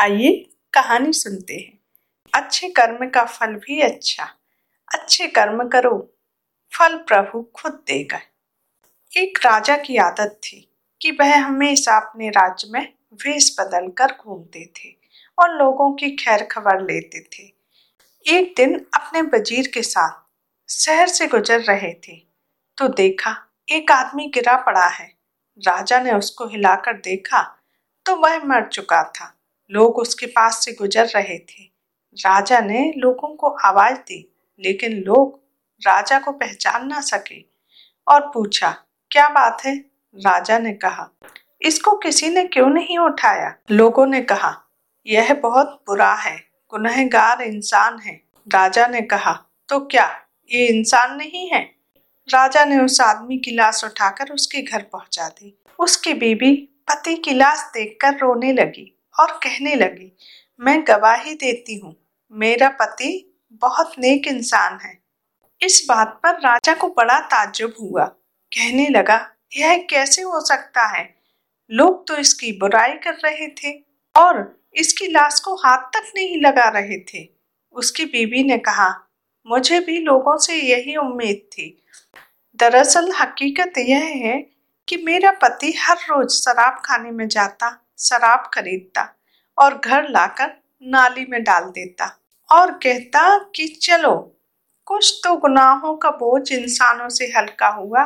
आइए कहानी सुनते हैं। अच्छे कर्म का फल भी अच्छा। अच्छे कर्म करो, फल प्रभु खुद देगा। एक राजा की आदत थी कि वह हमेशा अपने राज्य में वेश बदल कर घूमते थे और लोगों की खैर खबर लेते थे। एक दिन अपने वज़ीर के साथ शहर से गुजर रहे थे तो देखा एक आदमी गिरा पड़ा है। राजा ने उसको हिलाकर देखा तो वह मर चुका था। लोग उसके पास से गुजर रहे थे। राजा ने लोगों को आवाज़ दी, लेकिन लोग राजा को पहचान ना सके और पूछा, क्या बात है? राजा ने कहा, इसको किसी ने क्यों नहीं उठाया? लोगों ने कहा, यह बहुत बुरा है, गुनहगार इंसान है। राजा ने कहा तो क्या ये इंसान नहीं है? राजा ने उस आदमी की लाश उठाकर उसके घर पहुँचा दी। उसकी बीबी पति की लाश देखकर रोने लगी। और कहने लगी, मैं गवाही देती हूँ। मेरा पति बहुत नेक इंसान है। इस बात पर राजा को बड़ा ताज्जुब हुआ। कहने लगा, यह कैसे हो सकता है? लोग तो इसकी बुराई कर रहे थे और इसकी लाश को हाथ तक नहीं लगा रहे थे। उसकी बीवी ने कहा, मुझे भी लोगों से यही उम्मीद थी। दरअसल हकीकत यह है कि मेरा पति हर रोज शराब खाने में जाता, शराब खरीदता और घर लाकर नाली में डाल देता और कहता कि चलो, कुछ तो गुनाहों का बोझ इंसानों से हल्का हुआ।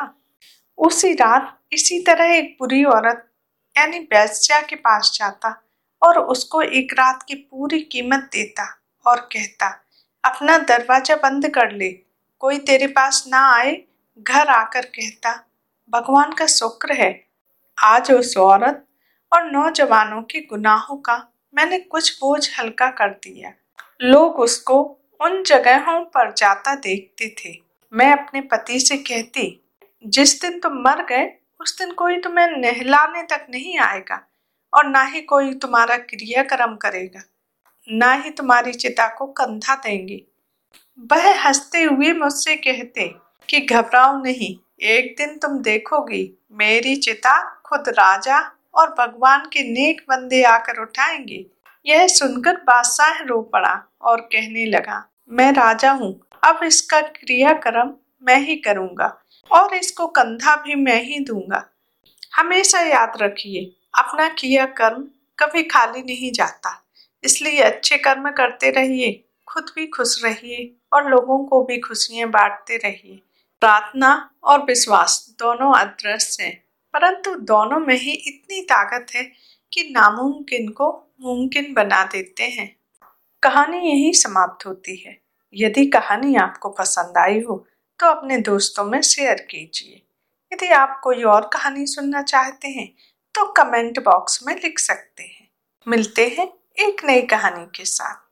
उसी रात इसी तरह एक बुरी औरत, यानी बैस्या के पास जाता और उसको एक रात की पूरी कीमत देता और कहता, अपना दरवाज़ा बंद कर ले, कोई तेरे पास ना आए, घर आकर कहता भगवान का शुक्र है। आज उस औरत और नौजवानों के गुनाहों का मैंने कुछ बोझ हल्का कर दिया। लोग उसको उन जगहों पर जाता देखते थे। मैं अपने पति से कहती, जिस दिन तुम मर गए, उस दिन कोई तुम्हें नहलाने तक नहीं आएगा और ना ही कोई तुम्हारा क्रियाक्रम करेगा, ना ही तुम्हारी चिता को कंधा देंगे। वह हँसते हुए मुझसे कहते कि, घबराओ नहीं एक दिन तुम देखोगी, मेरी चिता खुद राजा और भगवान के नेक बंदे आकर उठाएँगे। यह सुनकर बादशाह रो पड़ा और कहने लगा, मैं राजा हूँ, अब इसका क्रियाक्रम मैं ही करूँगा और इसको कंधा भी मैं ही दूँगा। हमेशा याद रखिए, अपना किया कर्म कभी खाली नहीं जाता। इसलिए अच्छे कर्म करते रहिए, खुद भी खुश रहिए और लोगों को भी खुशियाँ बांटते रहिए। प्रार्थना और विश्वास दोनों अदृश्य हैं, परंतु दोनों में ही इतनी ताकत है कि नामुमकिन को मुमकिन बना देते हैं। कहानी यही समाप्त होती है। यदि कहानी आपको पसंद आई हो तो अपने दोस्तों में शेयर कीजिए। यदि आप कोई और कहानी सुनना चाहते हैं तो कमेंट बॉक्स में लिख सकते हैं। मिलते हैं एक नई कहानी के साथ।